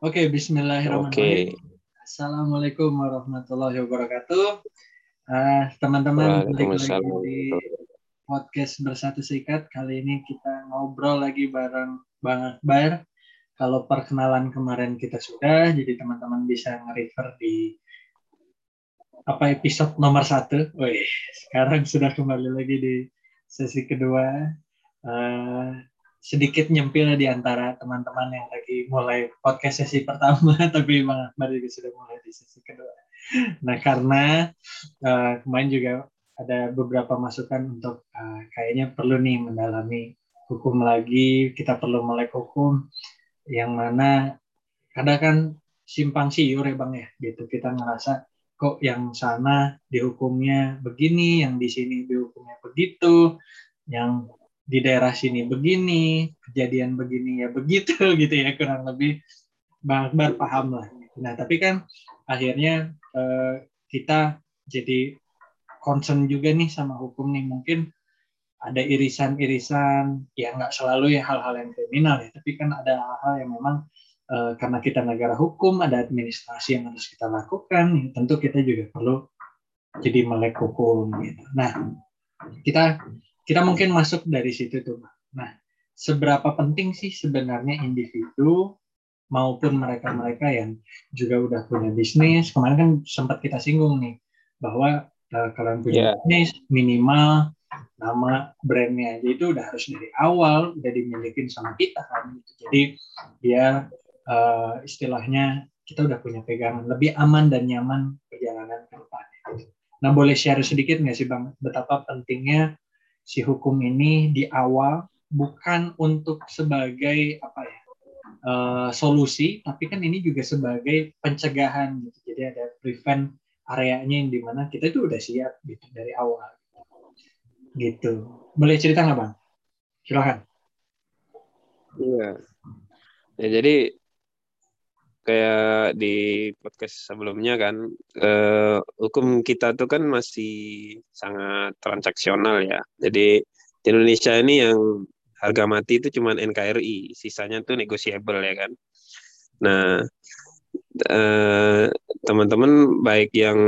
Oke, Bismillahirrahmanirrahim. Oke. Assalamualaikum warahmatullahi wabarakatuh. Ah, teman-teman, balik lagi di podcast Bersatu Sikat. Kali ini kita ngobrol lagi bareng Bang Akbar. Kalau perkenalan kemarin kita sudah, jadi teman-teman bisa nge-refer di apa episode nomor satu. Wih, sekarang sudah kembali lagi di sesi kedua. Ah, sedikit nyempil di antara teman-teman yang lagi mulai podcast sesi pertama, tapi Bang Akbar juga sudah mulai di sesi kedua. Nah, karena uh, kemarin juga ada beberapa masukan untuk uh, kayaknya perlu nih mendalami hukum lagi, kita perlu melek hukum yang mana kadang kan simpang siur ya Bang ya, gitu kita ngerasa kok yang sana dihukumnya begini, yang di sini dihukumnya begitu, yang di daerah sini begini, kejadian begini ya begitu gitu ya kurang lebih Bang Akbar paham lah. Nah tapi kan akhirnya eh, kita jadi concern juga nih sama hukum nih mungkin ada irisan-irisan ya nggak selalu ya hal-hal yang kriminal ya tapi kan ada hal-hal yang memang eh, karena kita negara hukum ada administrasi yang harus kita lakukan ya, tentu kita juga perlu jadi melek hukum gitu. Nah kita kita mungkin masuk dari situ tuh. Nah, seberapa penting sih sebenarnya individu maupun mereka-mereka yang juga udah punya bisnis. Kemarin kan sempat kita singgung nih bahwa uh, kalian punya yeah. bisnis minimal nama brandnya aja itu udah harus dari awal udah dimiliki sama kita kan. Jadi dia uh, istilahnya kita udah punya pegangan lebih aman dan nyaman perjalanan ke depannya. Nah boleh share sedikit nggak sih bang betapa pentingnya si hukum ini di awal bukan untuk sebagai apa ya uh, solusi, tapi kan ini juga sebagai pencegahan gitu. Jadi ada prevent areanya yang di mana kita itu udah siap gitu dari awal. Gitu. Boleh cerita nggak bang? Silahkan. Iya. Ya, jadi kayak di podcast sebelumnya kan eh, hukum kita tuh kan masih sangat transaksional ya. Jadi di Indonesia ini yang harga mati itu cuma NKRI, sisanya tuh negotiable ya kan. Nah, eh, teman-teman baik yang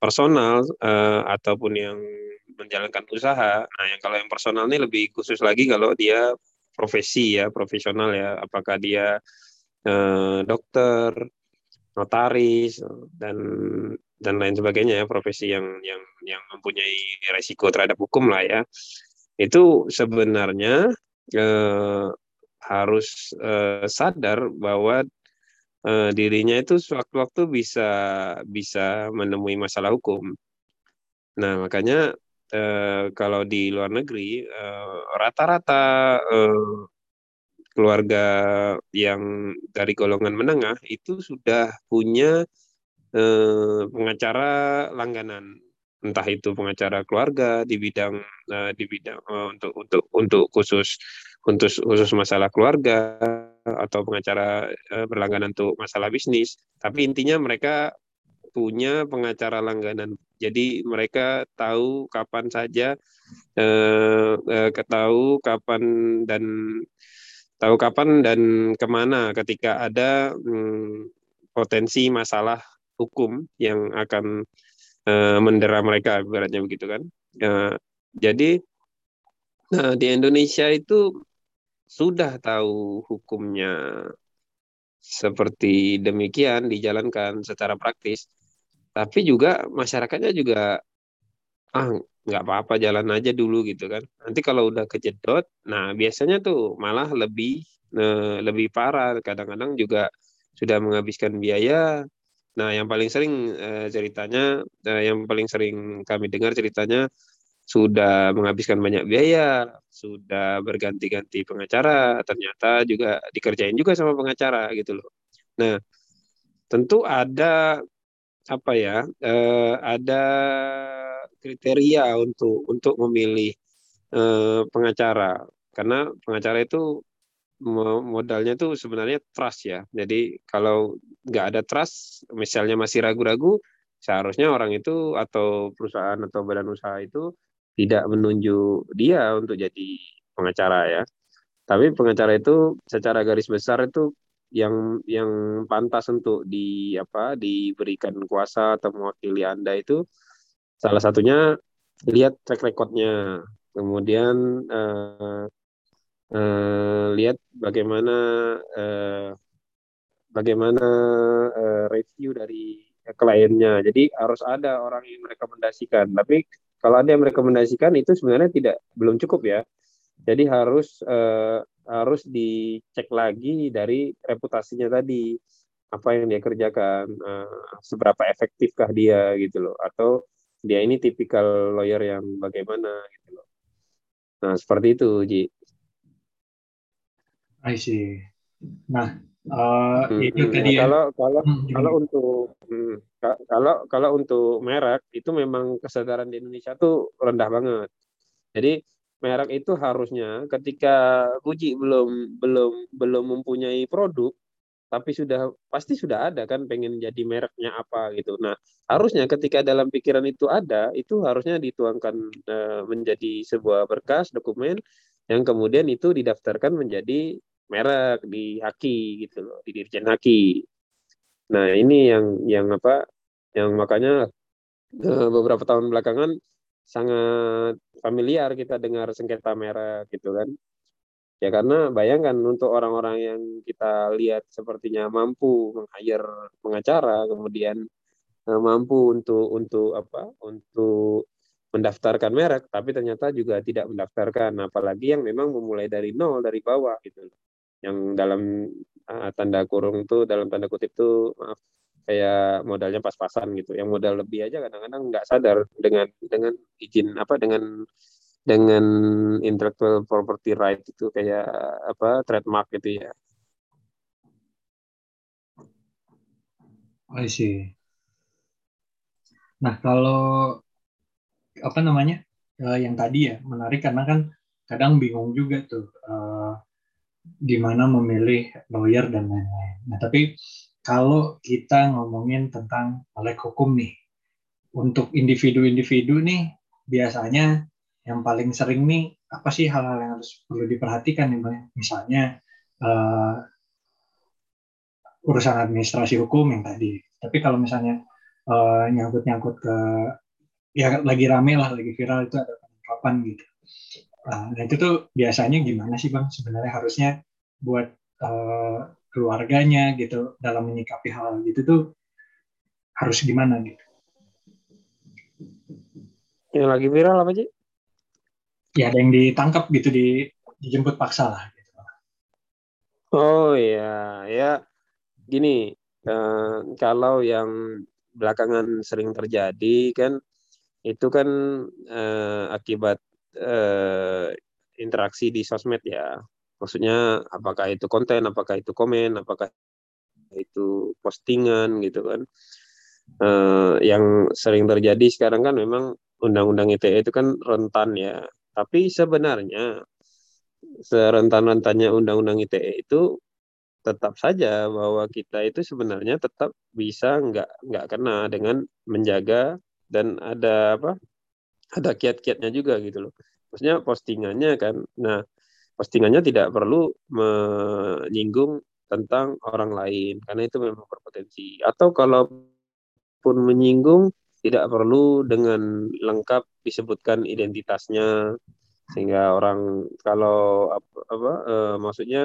personal eh, ataupun yang menjalankan usaha. Nah, yang kalau yang personal ini lebih khusus lagi kalau dia profesi ya, profesional ya. Apakah dia eh, dokter, notaris dan dan lain sebagainya ya profesi yang yang yang mempunyai resiko terhadap hukum lah ya itu sebenarnya eh, harus eh, sadar bahwa eh, dirinya itu sewaktu-waktu bisa bisa menemui masalah hukum. Nah makanya eh, kalau di luar negeri eh, rata-rata eh, keluarga yang dari golongan menengah itu sudah punya eh, pengacara langganan. Entah itu pengacara keluarga di bidang eh, di bidang eh, untuk untuk untuk khusus untuk khusus masalah keluarga atau pengacara eh, berlangganan untuk masalah bisnis. Tapi intinya mereka punya pengacara langganan. Jadi mereka tahu kapan saja eh, eh, kapan dan tahu kapan dan ke mana ketika ada hmm, potensi masalah hukum yang akan uh, mendera mereka, beratnya begitu kan. Uh, jadi uh, di Indonesia itu sudah tahu hukumnya seperti demikian dijalankan secara praktis, tapi juga masyarakatnya juga ah nggak apa-apa jalan aja dulu gitu kan. Nanti kalau udah kejedot, nah biasanya tuh malah lebih eh, lebih parah. Kadang-kadang juga sudah menghabiskan biaya. Nah yang paling sering eh, ceritanya, eh, yang paling sering kami dengar ceritanya sudah menghabiskan banyak biaya, sudah berganti-ganti pengacara, ternyata juga dikerjain juga sama pengacara gitu loh. Nah tentu ada apa ya, eh, ada kriteria untuk untuk memilih eh, pengacara. Karena pengacara itu modalnya tuh sebenarnya trust ya. Jadi kalau nggak ada trust misalnya masih ragu-ragu seharusnya orang itu atau perusahaan atau badan usaha itu tidak menunjuk dia untuk jadi pengacara ya. Tapi pengacara itu secara garis besar itu yang yang pantas untuk di apa diberikan kuasa atau mewakili Anda itu salah satunya lihat track recordnya. Kemudian uh, uh, lihat bagaimana uh, bagaimana uh, review dari kliennya. Jadi harus ada orang yang merekomendasikan. Tapi kalau ada yang merekomendasikan itu sebenarnya tidak belum cukup ya. Jadi harus uh, harus dicek lagi dari reputasinya tadi. Apa yang dia kerjakan uh, seberapa efektifkah dia gitu loh. Atau dia ini tipikal lawyer yang bagaimana gitu loh. Nah seperti itu Ji. I see. Nah uh, hmm, itu hmm. tadi ya. kalau kalau hmm, kalau untuk hmm, kalau kalau untuk merek itu memang kesadaran di Indonesia tuh rendah banget. Jadi merek itu harusnya ketika Fuji belum belum belum mempunyai produk tapi sudah pasti sudah ada kan pengen jadi mereknya apa gitu. Nah, harusnya ketika dalam pikiran itu ada, itu harusnya dituangkan e, menjadi sebuah berkas dokumen yang kemudian itu didaftarkan menjadi merek di Haki gitu loh, di Dirjen Haki. Nah, ini yang yang apa? Yang makanya e, beberapa tahun belakangan sangat familiar kita dengar sengketa merek gitu kan. Ya karena bayangkan untuk orang-orang yang kita lihat sepertinya mampu meng-hire pengacara, kemudian uh, mampu untuk untuk apa? Untuk mendaftarkan merek, tapi ternyata juga tidak mendaftarkan, apalagi yang memang memulai dari nol dari bawah gitu. Yang dalam uh, tanda kurung tuh dalam tanda kutip tuh maaf kayak modalnya pas-pasan gitu. Yang modal lebih aja kadang-kadang nggak sadar dengan dengan izin apa dengan dengan intellectual property right itu kayak apa trademark gitu ya. I see. Nah kalau apa namanya uh, yang tadi ya menarik karena kan kadang bingung juga tuh uh, di mana memilih lawyer dan lain-lain. Nah tapi kalau kita ngomongin tentang melek hukum nih, untuk individu-individu nih biasanya yang paling sering nih apa sih hal-hal yang harus perlu diperhatikan nih Bang? Misalnya uh, urusan administrasi hukum yang tadi. Tapi kalau misalnya uh, nyangkut-nyangkut ke ya lagi rame lah, lagi viral itu ada penangkapan gitu. Uh, nah itu tuh biasanya gimana sih Bang sebenarnya harusnya buat uh, keluarganya gitu dalam menyikapi hal gitu tuh harus gimana gitu? Yang lagi viral apa sih? Ya ada yang ditangkap gitu di dijemput paksa lah. Gitu. Oh iya ya gini eh, kalau yang belakangan sering terjadi kan itu kan eh, akibat eh, interaksi di sosmed ya maksudnya apakah itu konten apakah itu komen apakah itu postingan gitu kan. Uh, yang sering terjadi sekarang kan memang undang-undang ITE itu kan rentan ya. Tapi sebenarnya serentan-rentannya undang-undang ITE itu tetap saja bahwa kita itu sebenarnya tetap bisa nggak nggak kena dengan menjaga dan ada apa ada kiat-kiatnya juga gitu loh. Maksudnya postingannya kan. Nah postingannya tidak perlu menyinggung tentang orang lain karena itu memang berpotensi atau kalaupun menyinggung tidak perlu dengan lengkap disebutkan identitasnya sehingga orang kalau apa, apa eh, maksudnya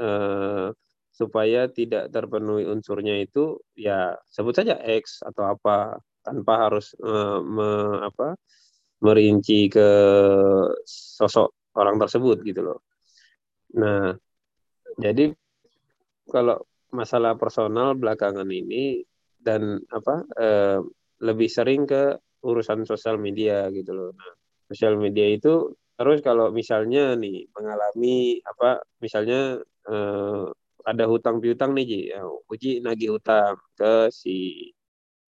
eh, supaya tidak terpenuhi unsurnya itu ya sebut saja X atau apa tanpa harus eh, me, apa merinci ke sosok orang tersebut gitu loh. Nah, jadi kalau masalah personal belakangan ini dan apa eh, lebih sering ke urusan sosial media gitu loh. Nah, sosial media itu terus kalau misalnya nih mengalami apa misalnya eh, ada hutang piutang nih Ji, ya, Uji nagih hutang ke si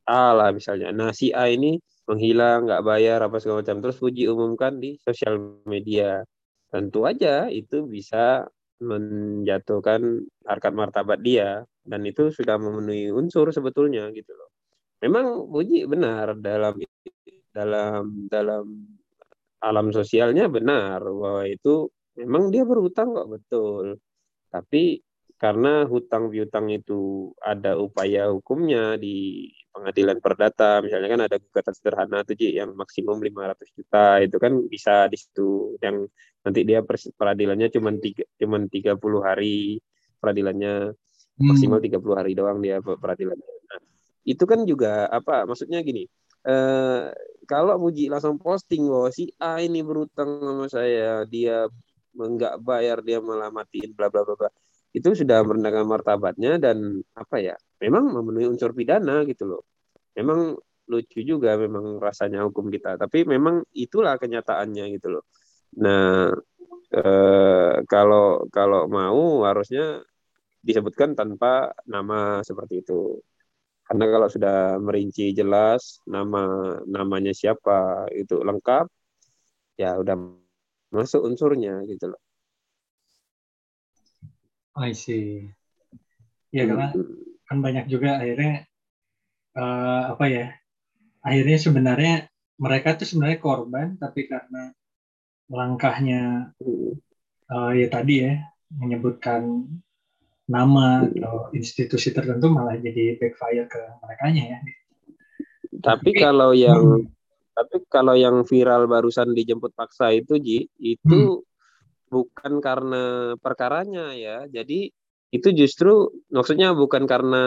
A lah misalnya. Nah si A ini menghilang nggak bayar apa segala macam terus Uji umumkan di sosial media tentu aja itu bisa menjatuhkan harkat martabat dia dan itu sudah memenuhi unsur sebetulnya gitu loh. Memang Puji benar dalam dalam dalam alam sosialnya benar bahwa itu memang dia berhutang kok betul. Tapi karena hutang piutang itu ada upaya hukumnya di pengadilan perdata misalnya kan ada gugatan sederhana tuh Ji, yang maksimum 500 juta itu kan bisa di situ. Yang nanti dia peradilannya cuma tiga cuma 30 hari peradilannya. Hmm. maksimal 30 hari doang dia peradilannya. Nah, itu kan juga apa maksudnya gini eh, kalau Muji langsung posting bahwa si A ini berutang sama saya dia enggak bayar dia malah matiin bla bla bla itu sudah merendahkan martabatnya dan apa ya memang memenuhi unsur pidana gitu loh. Memang lucu juga memang rasanya hukum kita. Tapi memang itulah kenyataannya gitu loh. Nah eh, kalau kalau mau harusnya disebutkan tanpa nama seperti itu. Karena kalau sudah merinci jelas nama namanya siapa itu lengkap ya udah masuk unsurnya gitu loh. I see. Ya karena kan banyak juga akhirnya uh, apa ya? Akhirnya sebenarnya mereka tuh sebenarnya korban tapi karena langkahnya uh, ya tadi ya menyebutkan nama atau institusi tertentu malah jadi backfire ke mereka ya. Tapi, tapi kalau yang hmm. tapi kalau yang viral barusan dijemput paksa itu Ji, itu hmm bukan karena perkaranya ya. Jadi itu justru maksudnya bukan karena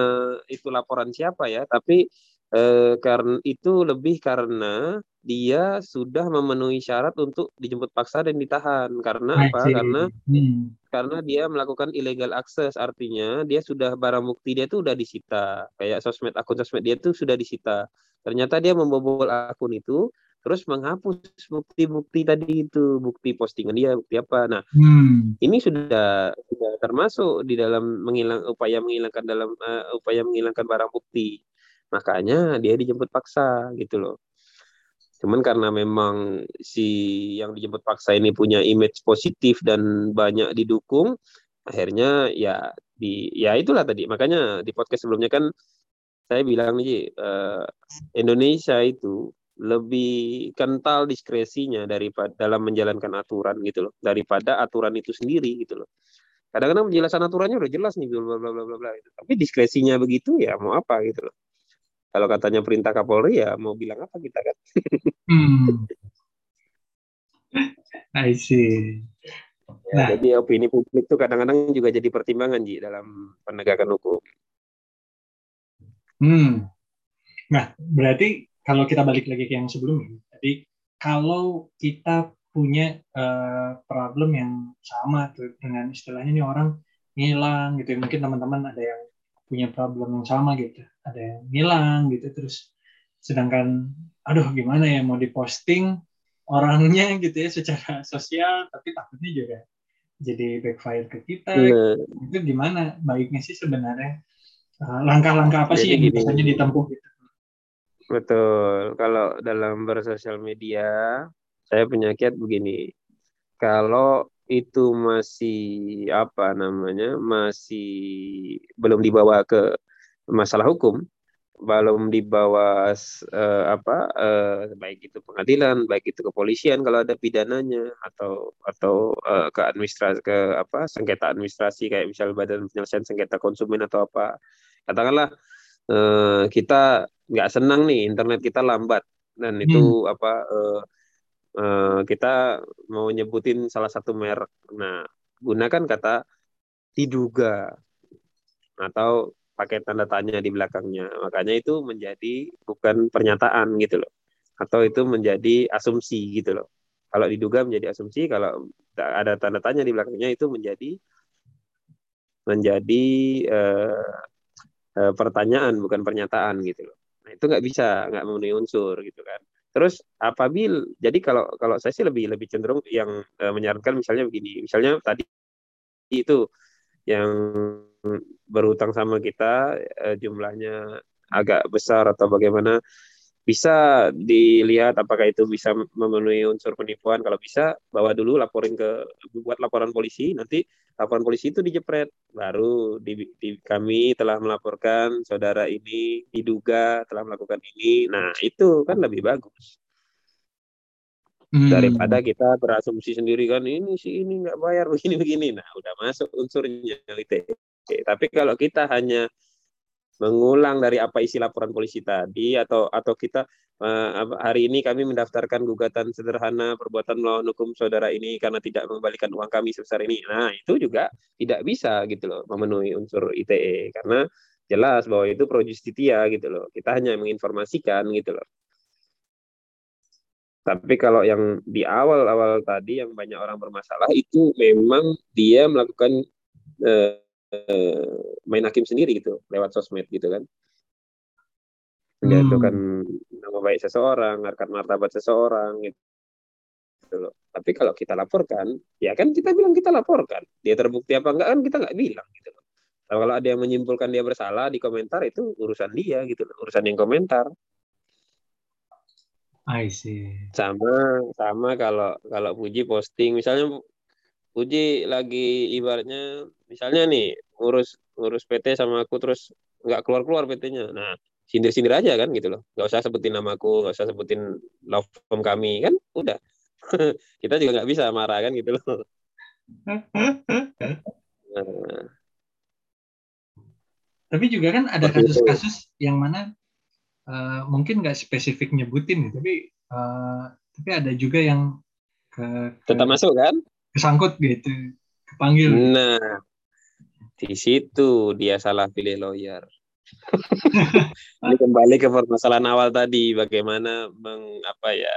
itu laporan siapa ya, tapi eh, karena itu lebih karena dia sudah memenuhi syarat untuk dijemput paksa dan ditahan. Karena apa? Karena hmm. karena dia melakukan illegal access, artinya dia sudah barang bukti dia itu sudah disita. Kayak sosmed akun sosmed dia itu sudah disita. Ternyata dia membobol akun itu terus menghapus bukti-bukti tadi itu bukti postingan dia bukti apa. Nah hmm. ini sudah sudah termasuk di dalam menghilang upaya menghilangkan dalam uh, upaya menghilangkan barang bukti. Makanya dia dijemput paksa gitu loh. Cuman karena memang si yang dijemput paksa ini punya image positif dan banyak didukung akhirnya ya di ya itulah tadi. Makanya di podcast sebelumnya kan saya bilang nih uh, Indonesia itu lebih kental diskresinya daripada dalam menjalankan aturan gitu loh. Daripada aturan itu sendiri gitu loh. Kadang-kadang penjelasan aturannya udah jelas nih bla bla bla bla bla gitu. tapi diskresinya begitu ya mau apa gitu loh. Kalau katanya perintah Kapolri ya mau bilang apa kita kan? Hmm. I see. Ya, nah. jadi opini publik itu kadang-kadang juga jadi pertimbangan Ji dalam penegakan hukum. Hmm. Nah berarti kalau kita balik lagi ke yang sebelumnya, jadi kalau kita punya uh, problem yang sama tuh dengan istilahnya nih orang ngilang gitu, mungkin teman-teman ada yang punya problem yang sama gitu, ada yang ngilang gitu, terus sedangkan aduh gimana ya mau diposting orangnya gitu ya secara sosial, tapi takutnya juga jadi backfire ke kita, nah. itu gimana baiknya sih sebenarnya eh, langkah-langkah apa sih yang biasanya ditempuh gitu? Betul. Kalau dalam bersosial media, saya punya kiat begini. Kalau itu masih apa namanya, masih belum dibawa ke masalah hukum, belum dibawa uh, apa uh, baik itu pengadilan, baik itu kepolisian kalau ada pidananya atau atau uh, ke administrasi ke apa sengketa administrasi kayak misal badan penyelesaian sengketa konsumen atau apa. Katakanlah uh, kita nggak senang nih internet kita lambat dan itu hmm. apa uh, uh, kita mau nyebutin salah satu merek. Nah, gunakan kata diduga atau pakai tanda tanya di belakangnya. Makanya itu menjadi bukan pernyataan gitu loh. Atau itu menjadi asumsi gitu loh. Kalau diduga menjadi asumsi, kalau ada tanda tanya di belakangnya itu menjadi menjadi uh, uh, pertanyaan bukan pernyataan gitu loh. Nah, itu nggak bisa, nggak memenuhi unsur gitu kan. Terus apabila jadi kalau kalau saya sih lebih lebih cenderung yang uh, menyarankan misalnya begini, misalnya tadi itu yang berutang sama kita uh, jumlahnya agak besar atau bagaimana bisa dilihat apakah itu bisa memenuhi unsur penipuan. Kalau bisa, bawa dulu laporin ke buat laporan polisi. Nanti laporan polisi itu dijepret. Baru di, di, kami telah melaporkan saudara ini diduga telah melakukan ini. Nah itu kan lebih bagus hmm. daripada kita berasumsi sendiri kan ini si ini nggak bayar begini begini. Nah udah masuk unsurnya. Oke, tapi kalau kita hanya mengulang dari apa isi laporan polisi tadi atau atau kita uh, hari ini kami mendaftarkan gugatan sederhana perbuatan melawan hukum saudara ini karena tidak mengembalikan uang kami sebesar ini. Nah, itu juga tidak bisa gitu loh memenuhi unsur ITE karena jelas bahwa itu pro justitia gitu loh. Kita hanya menginformasikan gitu loh. Tapi kalau yang di awal-awal tadi yang banyak orang bermasalah itu memang dia melakukan eh, main hakim sendiri gitu lewat sosmed gitu kan. Menjatuhkan hmm. nama baik seseorang, harkat martabat seseorang gitu. gitu loh. Tapi kalau kita laporkan, ya kan kita bilang kita laporkan. Dia terbukti apa enggak kan kita nggak bilang gitu loh. Kalau ada yang menyimpulkan dia bersalah di komentar itu urusan dia gitu loh, urusan yang komentar. I see. Sama sama kalau kalau Puji posting misalnya Puji lagi ibaratnya misalnya nih ngurus ngurus PT sama aku terus nggak keluar keluar PT-nya. Nah sindir sindir aja kan gitu loh. Nggak usah sebutin namaku, nggak usah sebutin love from kami kan udah. Kita juga nggak bisa marah kan gitu loh. nah. Tapi juga kan ada kasus-kasus yang mana uh, mungkin nggak spesifik nyebutin tapi uh, tapi ada juga yang ke, ke tetap masuk kan kesangkut gitu kepanggil nah di situ dia salah pilih lawyer ini kembali ke permasalahan awal tadi bagaimana meng apa ya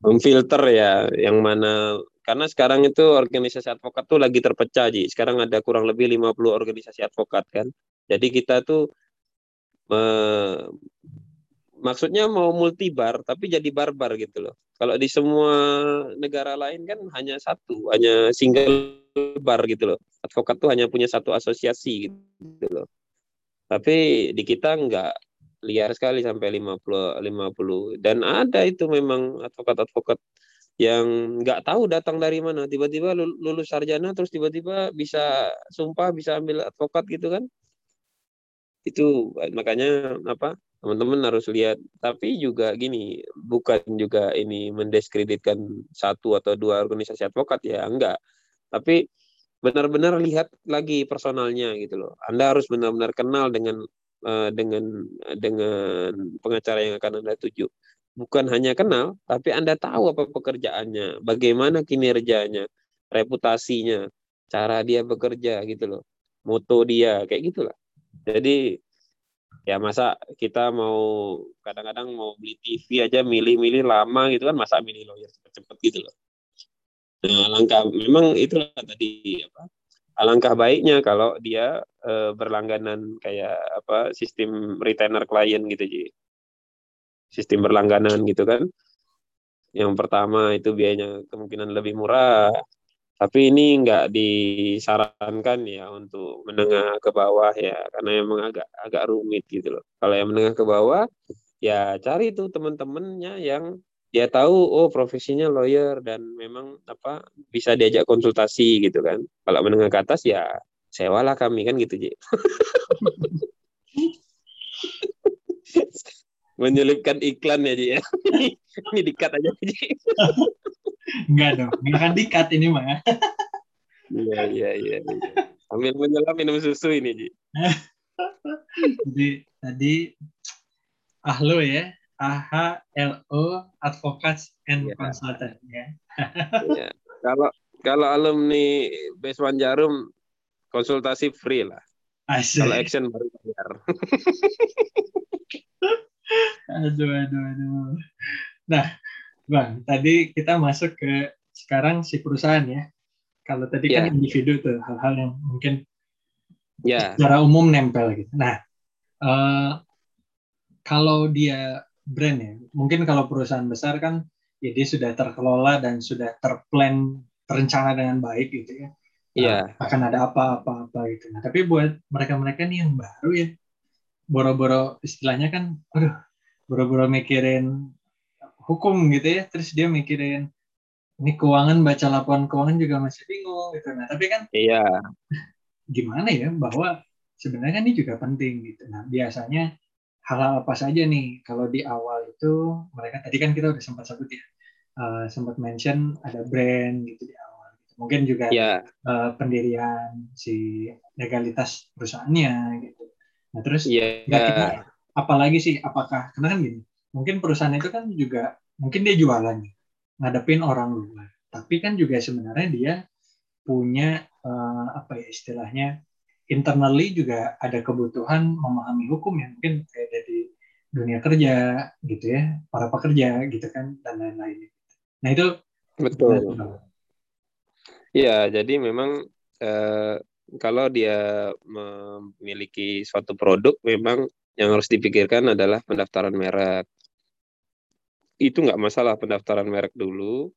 memfilter ya yang mana karena sekarang itu organisasi advokat tuh lagi terpecah Ji. Sekarang ada kurang lebih 50 organisasi advokat kan. Jadi kita tuh maksudnya mau multibar tapi jadi barbar gitu loh. Kalau di semua negara lain kan hanya satu, hanya single bar gitu loh. Advokat tuh hanya punya satu asosiasi gitu loh. Tapi di kita enggak liar sekali sampai 50 50 dan ada itu memang advokat-advokat yang nggak tahu datang dari mana tiba-tiba lulus sarjana terus tiba-tiba bisa sumpah bisa ambil advokat gitu kan itu makanya apa teman-teman harus lihat. Tapi juga gini bukan juga ini mendiskreditkan satu atau dua organisasi advokat ya enggak. Tapi benar-benar lihat lagi personalnya gitu loh. Anda harus benar-benar kenal dengan uh, dengan dengan pengacara yang akan anda tuju. Bukan hanya kenal tapi anda tahu apa pekerjaannya bagaimana kinerjanya reputasinya cara dia bekerja gitu loh moto dia kayak gitulah. Jadi ya masa kita mau kadang-kadang mau beli TV aja milih-milih lama gitu kan masa milih lawyer cepet-cepet gitu loh. Nah, alangkah memang itulah tadi apa? Alangkah baiknya kalau dia e, berlangganan kayak apa sistem retainer klien gitu Ji. Sistem berlangganan gitu kan. Yang pertama itu biayanya kemungkinan lebih murah, tapi ini nggak disarankan ya untuk menengah ke bawah ya, karena emang agak agak rumit gitu loh. Kalau yang menengah ke bawah, ya cari tuh teman-temannya yang dia tahu oh profesinya lawyer dan memang apa bisa diajak konsultasi gitu kan. Kalau menengah ke atas ya sewalah kami kan gitu Ji. Menyelipkan iklan ya Ji ya. Ini dikat aja Ji. Enggak dong, enggak akan dikat ini mah. Iya, iya, iya. Ya. Sambil menyelam minum susu ini, Ji. Jadi tadi Ahlo ya, A H L O Advocats and ya. Consultant ya. ya. Kalau kalau alumni Beswan Jarum konsultasi free lah. Asik. Kalau action baru bayar. aduh, aduh, aduh. Nah, Bang, tadi kita masuk ke sekarang si perusahaan ya. Kalau tadi yeah. kan ya. individu tuh hal-hal yang mungkin yeah. secara umum nempel gitu. Nah, uh, kalau dia brand ya, mungkin kalau perusahaan besar kan ya dia sudah terkelola dan sudah terplan terencana dengan baik gitu ya. Iya. Yeah. akan ada apa-apa-apa gitu. Nah, tapi buat mereka-mereka nih yang baru ya, boro-boro istilahnya kan, aduh, boro-boro mikirin hukum gitu ya. Terus dia mikirin ini keuangan baca laporan keuangan juga masih bingung gitu. Nah tapi kan iya. gimana ya bahwa sebenarnya ini juga penting gitu. Nah biasanya hal-hal apa saja nih. Kalau di awal itu mereka tadi kan kita udah sempat sebut ya uh, sempat mention ada brand gitu di awal gitu. mungkin juga ya uh, pendirian si legalitas perusahaannya gitu nah terus ya kira apalagi sih apakah karena kan gini mungkin perusahaan itu kan juga mungkin dia jualan ngadepin orang luar. Tapi kan juga sebenarnya dia punya uh, apa ya istilahnya internally juga ada kebutuhan memahami hukum yang mungkin kayak dari dunia kerja gitu ya para pekerja gitu kan dan lain-lain. Nah itu betul. ya jadi memang eh, kalau dia memiliki suatu produk memang yang harus dipikirkan adalah pendaftaran merek itu nggak masalah pendaftaran merek dulu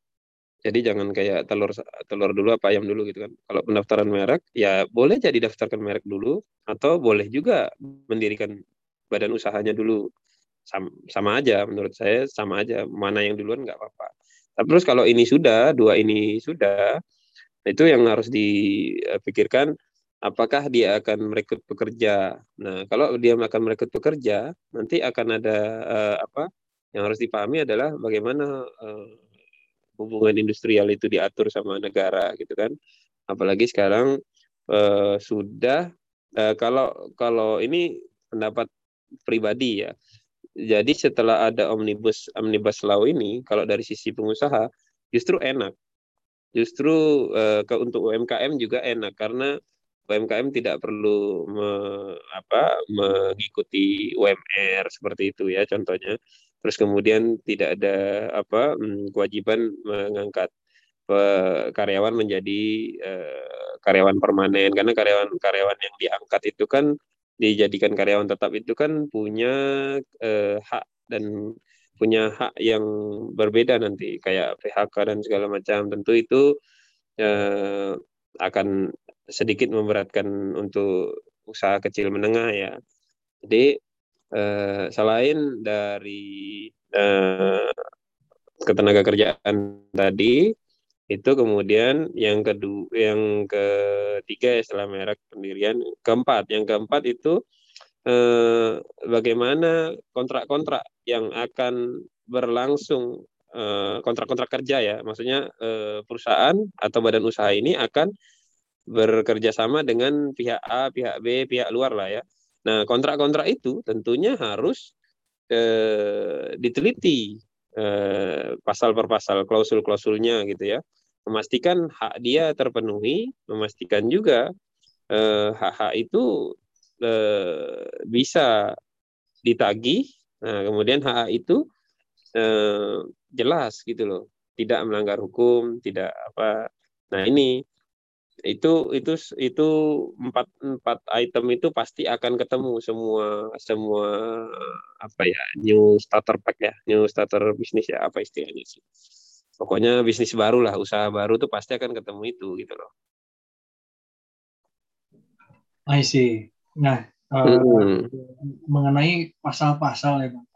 jadi jangan kayak telur telur dulu apa ayam dulu gitu kan. Kalau pendaftaran merek ya boleh jadi daftarkan merek dulu atau boleh juga mendirikan badan usahanya dulu. Sama, sama aja menurut saya sama aja mana yang duluan nggak apa-apa. Terus kalau ini sudah dua ini sudah itu yang harus dipikirkan apakah dia akan merekrut pekerja. Nah, kalau dia akan merekrut pekerja, nanti akan ada uh, apa? Yang harus dipahami adalah bagaimana uh, hubungan industrial itu diatur sama negara gitu kan apalagi sekarang uh, sudah uh, kalau kalau ini pendapat pribadi ya jadi setelah ada omnibus omnibus law ini kalau dari sisi pengusaha justru enak justru uh, ke untuk UMKM juga enak karena UMKM tidak perlu me, apa, mengikuti UMR seperti itu ya contohnya. Terus kemudian tidak ada apa mm, kewajiban mengangkat karyawan menjadi uh, karyawan permanen. Karena karyawan-karyawan yang diangkat itu kan dijadikan karyawan tetap itu kan punya uh, hak dan punya hak yang berbeda nanti kayak PHK dan segala macam. Tentu itu uh, akan sedikit memberatkan untuk usaha kecil menengah ya. Jadi eh, selain dari eh, ketenaga kerjaan tadi itu kemudian yang kedua yang ketiga ya setelah merek pendirian keempat. Yang keempat itu eh, bagaimana kontrak-kontrak yang akan berlangsung eh, kontrak-kontrak kerja ya maksudnya eh, perusahaan atau badan usaha ini akan bekerja sama dengan pihak A, pihak B, pihak luar lah ya Nah, kontrak-kontrak itu tentunya harus eh, diteliti eh, pasal per pasal, klausul-klausulnya gitu ya. Memastikan hak dia terpenuhi, memastikan juga eh, hak-hak itu eh, bisa ditagih. Nah, kemudian -hak itu eh, jelas gitu loh, tidak melanggar hukum, tidak apa. Nah, ini itu itu itu empat empat item itu pasti akan ketemu semua semua apa ya new starter pack ya. New starter bisnis ya apa istilahnya sih. Pokoknya bisnis baru lah usaha baru tuh pasti akan ketemu itu gitu loh. I see nah uh, mengenai pasal-pasal ya bang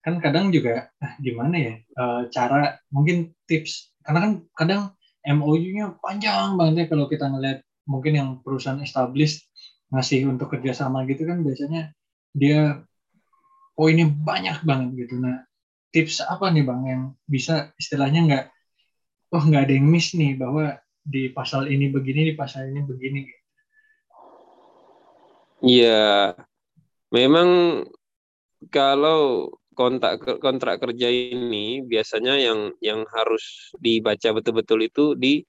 kan kadang juga ah, gimana ya uh, cara mungkin tips karena kan kadang MOU-nya panjang banget ya kalau kita ngeliat mungkin yang perusahaan established ngasih untuk kerjasama gitu kan biasanya dia poinnya banyak banget gitu. Nah tips apa nih bang yang bisa istilahnya nggak oh nggak ada yang miss nih bahwa di pasal ini begini di pasal ini begini. Iya, memang kalau kontrak kontrak kerja ini biasanya yang yang harus dibaca betul-betul itu di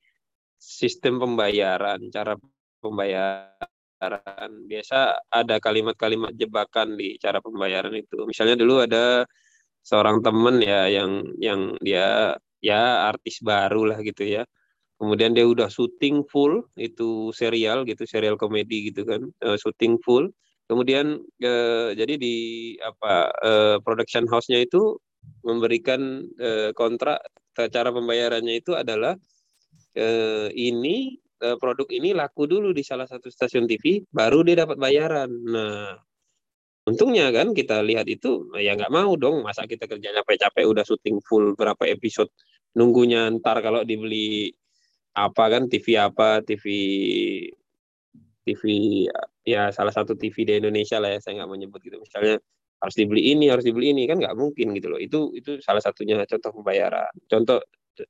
sistem pembayaran, cara pembayaran. Biasa ada kalimat-kalimat jebakan di cara pembayaran itu. Misalnya dulu ada seorang temen ya yang yang dia ya artis baru lah gitu ya. Kemudian dia udah syuting full itu serial gitu, serial komedi gitu kan, uh, syuting full Kemudian eh, jadi di apa eh, production house-nya itu memberikan eh, kontrak cara pembayarannya itu adalah eh, ini eh, produk ini laku dulu di salah satu stasiun TV, baru dia dapat bayaran. Nah, untungnya kan kita lihat itu ya nggak mau dong masa kita kerja capek-capek udah syuting full berapa episode nunggunya ntar kalau dibeli apa kan TV apa TV TV ya salah satu TV di Indonesia lah ya saya nggak menyebut gitu. Misalnya harus dibeli ini harus dibeli ini kan nggak mungkin gitu loh. Itu itu salah satunya contoh pembayaran. Contoh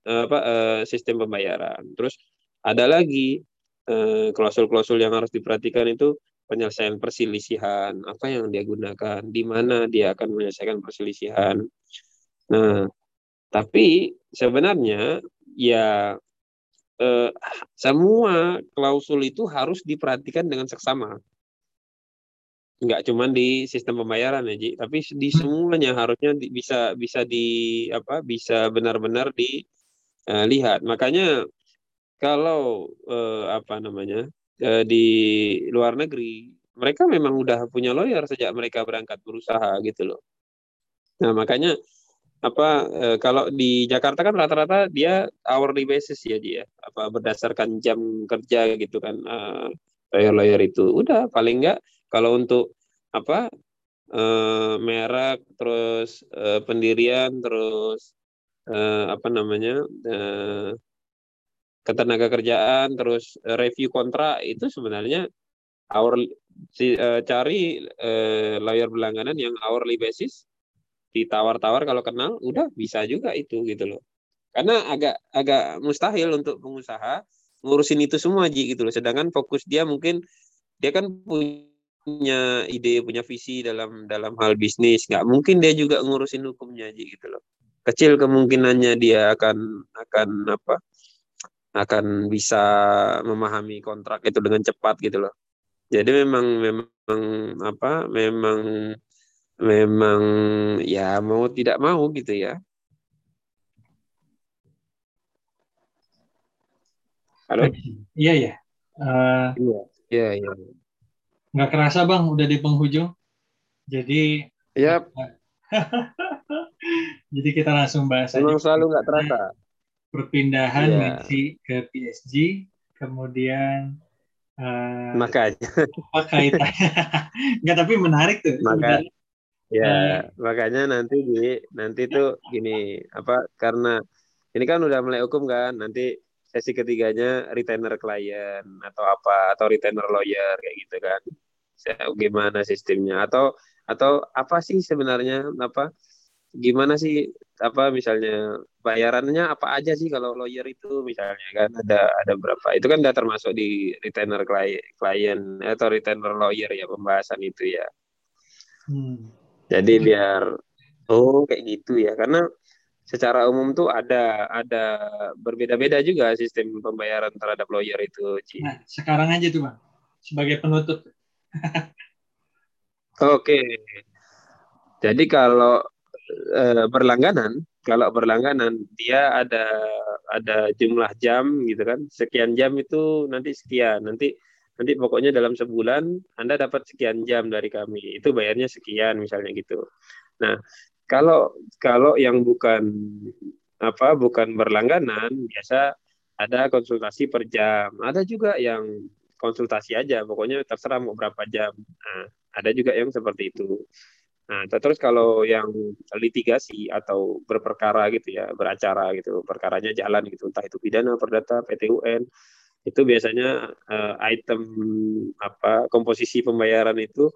apa uh, sistem pembayaran. Terus ada lagi eh, klausul-klausul yang harus diperhatikan itu penyelesaian perselisihan, apa yang dia gunakan, di mana dia akan menyelesaikan perselisihan. Nah, tapi sebenarnya ya eh, semua klausul itu harus diperhatikan dengan seksama. Enggak cuma di sistem pembayaran ya, Ji, tapi di hmm. semuanya harusnya di, bisa bisa di apa? bisa benar-benar dilihat. Eh, Makanya kalau eh, apa namanya? Eh, di luar negeri, mereka memang udah punya lawyer sejak mereka berangkat berusaha gitu loh. Nah makanya apa eh, kalau di Jakarta kan rata-rata dia hourly basis ya dia apa berdasarkan jam kerja gitu kan uh, lawyer-lawyer itu. Udah paling enggak kalau untuk apa uh, merek terus uh, pendirian terus uh, apa namanya uh, ketenaga kerjaan terus review kontrak itu sebenarnya hourly si, uh, cari uh, lawyer berlangganan yang hourly basis ditawar-tawar kalau kenal udah bisa juga itu gitu loh karena agak agak mustahil untuk pengusaha ngurusin itu semua Ji gitu loh sedangkan fokus dia mungkin dia kan punya ide punya visi dalam dalam hal bisnis nggak mungkin dia juga ngurusin hukumnya Ji gitu loh kecil kemungkinannya dia akan akan apa akan bisa memahami kontrak itu dengan cepat gitu loh. Jadi memang memang apa? Memang memang ya mau tidak mau gitu ya. Halo? Iya ya. Uh, iya, iya, iya. Nggak kerasa bang, udah di penghujung. Jadi. Yap. Jadi kita langsung bahas Memang aja. selalu nggak terasa perpindahan yeah. Messi ke PSG, kemudian uh, makanya apa kaitannya? Enggak tapi menarik tuh. Maka, ya uh, makanya nanti di nanti tuh gini apa karena ini kan udah mulai hukum kan nanti sesi ketiganya retainer klien atau apa atau retainer lawyer kayak gitu kan. Gimana sistemnya? Atau atau apa sih sebenarnya apa gimana sih apa misalnya bayarannya apa aja sih kalau lawyer itu misalnya kan ada ada berapa? Itu kan udah termasuk di retainer klien, klien atau retainer lawyer ya pembahasan itu ya. Hmm. Jadi biar oh kayak gitu ya karena secara umum tuh ada ada berbeda-beda juga sistem pembayaran terhadap lawyer itu Ci. nah sekarang aja tuh bang sebagai penutup oke jadi kalau Eh, berlangganan, kalau berlangganan dia ada ada jumlah jam gitu kan. Sekian jam itu nanti sekian. Nanti nanti pokoknya dalam sebulan Anda dapat sekian jam dari kami. Itu bayarnya sekian misalnya gitu. Nah, kalau kalau yang bukan apa bukan berlangganan biasa ada konsultasi per jam. Ada juga yang konsultasi aja, pokoknya terserah mau berapa jam. Nah, ada juga yang seperti itu. Nah, terus kalau yang litigasi atau berperkara gitu ya, beracara gitu, perkaranya jalan gitu, entah itu pidana, perdata, PTUN, itu biasanya uh, item apa komposisi pembayaran itu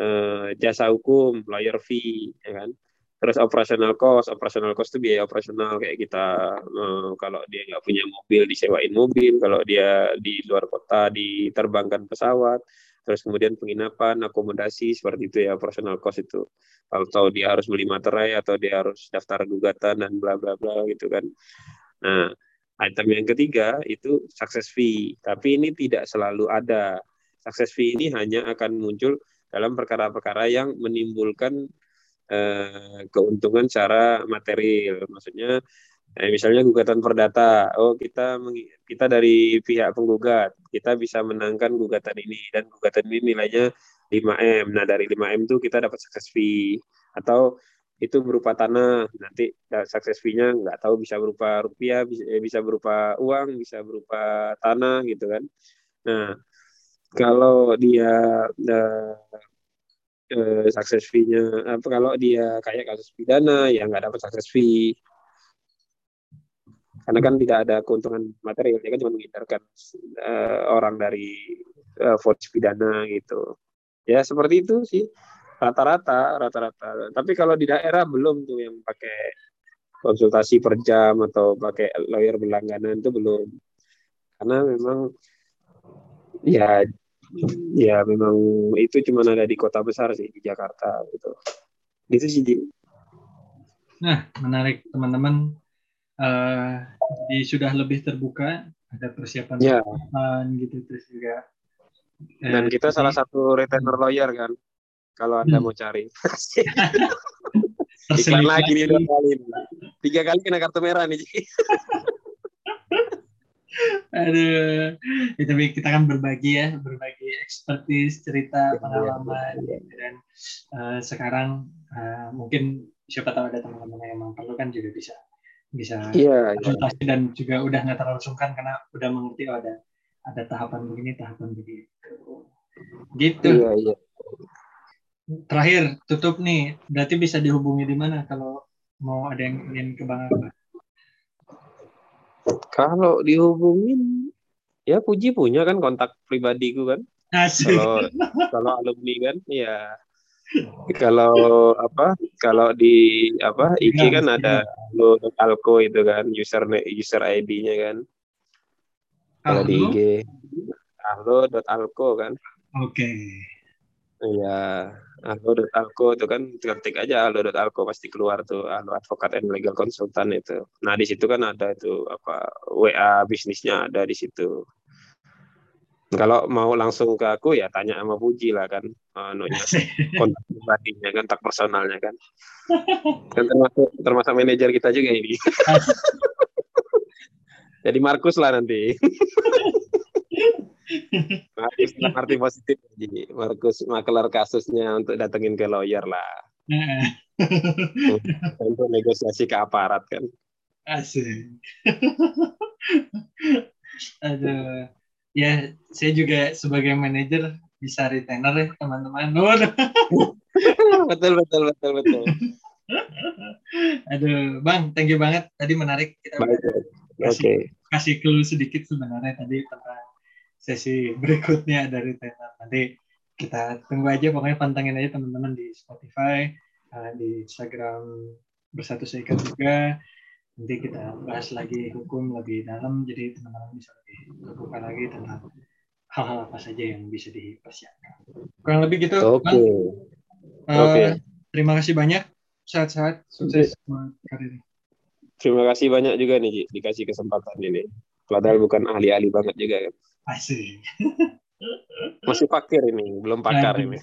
uh, jasa hukum, lawyer fee, ya kan. Terus operational cost, operational cost itu biaya operasional kayak kita uh, kalau dia nggak punya mobil disewain mobil, kalau dia di luar kota diterbangkan pesawat, terus kemudian penginapan, akomodasi seperti itu ya personal cost itu. Tahu dia harus beli materai atau dia harus daftar gugatan dan bla bla bla gitu kan. Nah, item yang ketiga itu success fee, tapi ini tidak selalu ada. Success fee ini hanya akan muncul dalam perkara-perkara yang menimbulkan eh, keuntungan secara material. Maksudnya Nah, misalnya gugatan perdata, oh kita kita dari pihak penggugat, kita bisa menangkan gugatan ini dan gugatan ini nilainya 5M. Nah, dari 5M itu kita dapat success fee atau itu berupa tanah, nanti success fee-nya nggak tahu bisa berupa rupiah, bisa, eh, bisa berupa uang, bisa berupa tanah gitu kan. Nah, kalau dia uh, uh, success fee-nya apa kalau dia kayak kasus pidana ya nggak dapat success fee. Karena kan tidak ada keuntungan material dia kan cuma menghindarkan uh, orang dari uh, voice pidana gitu. Ya seperti itu sih rata-rata rata-rata. Tapi kalau di daerah belum tuh yang pakai konsultasi per jam atau pakai lawyer berlangganan itu belum. Karena memang ya ya memang itu cuma ada di kota besar sih di Jakarta gitu. Gitu sih nah menarik teman-teman. Uh, jadi sudah lebih terbuka ada persiapan ya. gitu terus juga. Dan uh, kita jadi, salah satu retainer lawyer kan kalau anda hmm. mau cari iklan lagi nih dua kali tiga kali kena kartu merah nih Aduh, ya, tapi kita kan berbagi ya, berbagi ekspertis, cerita, iya, pengalaman, ya, ya. dan uh, sekarang uh, mungkin siapa tahu ada teman-teman yang memang perlu kan juga bisa bisa ya, konsultasi ya. dan juga udah nggak terlalu sungkan karena udah mengerti oh ada ada tahapan begini, tahapan begitu. Gitu. Iya, iya. Terakhir tutup nih, berarti bisa dihubungi di mana kalau mau ada yang ingin ke Bang Abah? Kalau dihubungin, ya Puji punya kan kontak pribadiku kan. Asik. Kalau kalau alumni kan, ya. Kalau apa? Kalau di apa IG kan ada lo alko itu kan user user ID-nya kan. Kalau di IG alko kan. Oke. Okay. Iya. Aldo.alko itu kan ketik aja aldo.alko pasti keluar tuh Aldo Advokat and Legal Consultant itu. Nah di situ kan ada itu apa WA bisnisnya ada di situ. Kalau mau langsung ke aku ya tanya sama Puji lah kan, anunya kontak pribadinya, kontak personalnya kan. Dan termasuk termasuk manajer kita juga ini. Jadi Markus lah nanti. Markus arti positif jadi Markus makelar kasusnya untuk datengin ke lawyer lah. untuk negosiasi ke aparat kan. Asik. Aduh. Ya, saya juga sebagai manajer bisa retainer ya teman-teman. betul betul betul betul. Aduh, Bang, thank you banget. Tadi menarik kita Baik, kasih, okay. kasih clue sedikit sebenarnya tadi tentang sesi berikutnya dari tenar. Nanti kita tunggu aja pokoknya pantengin aja teman-teman di Spotify, uh, di Instagram bersatu seikat juga. Nanti kita bahas lagi hukum lebih dalam, jadi teman-teman bisa lebih terbuka lagi tentang hal-hal apa saja yang bisa dipersiapkan. Kurang lebih gitu, Oke. Okay. Uh, okay. Terima kasih banyak. Sehat-sehat, sukses karir. Terima kasih banyak juga nih dikasih kesempatan ini. Padahal bukan ahli-ahli banget juga kan. Asik. Masih pakir ini, belum pakar ini.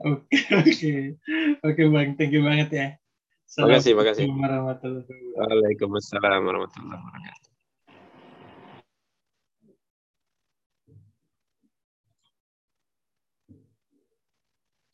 Oke, oke. Oke, Bang. Thank you banget ya. Terima kasih, terima kasih. Waalaikumsalam warahmatullahi wabarakatuh.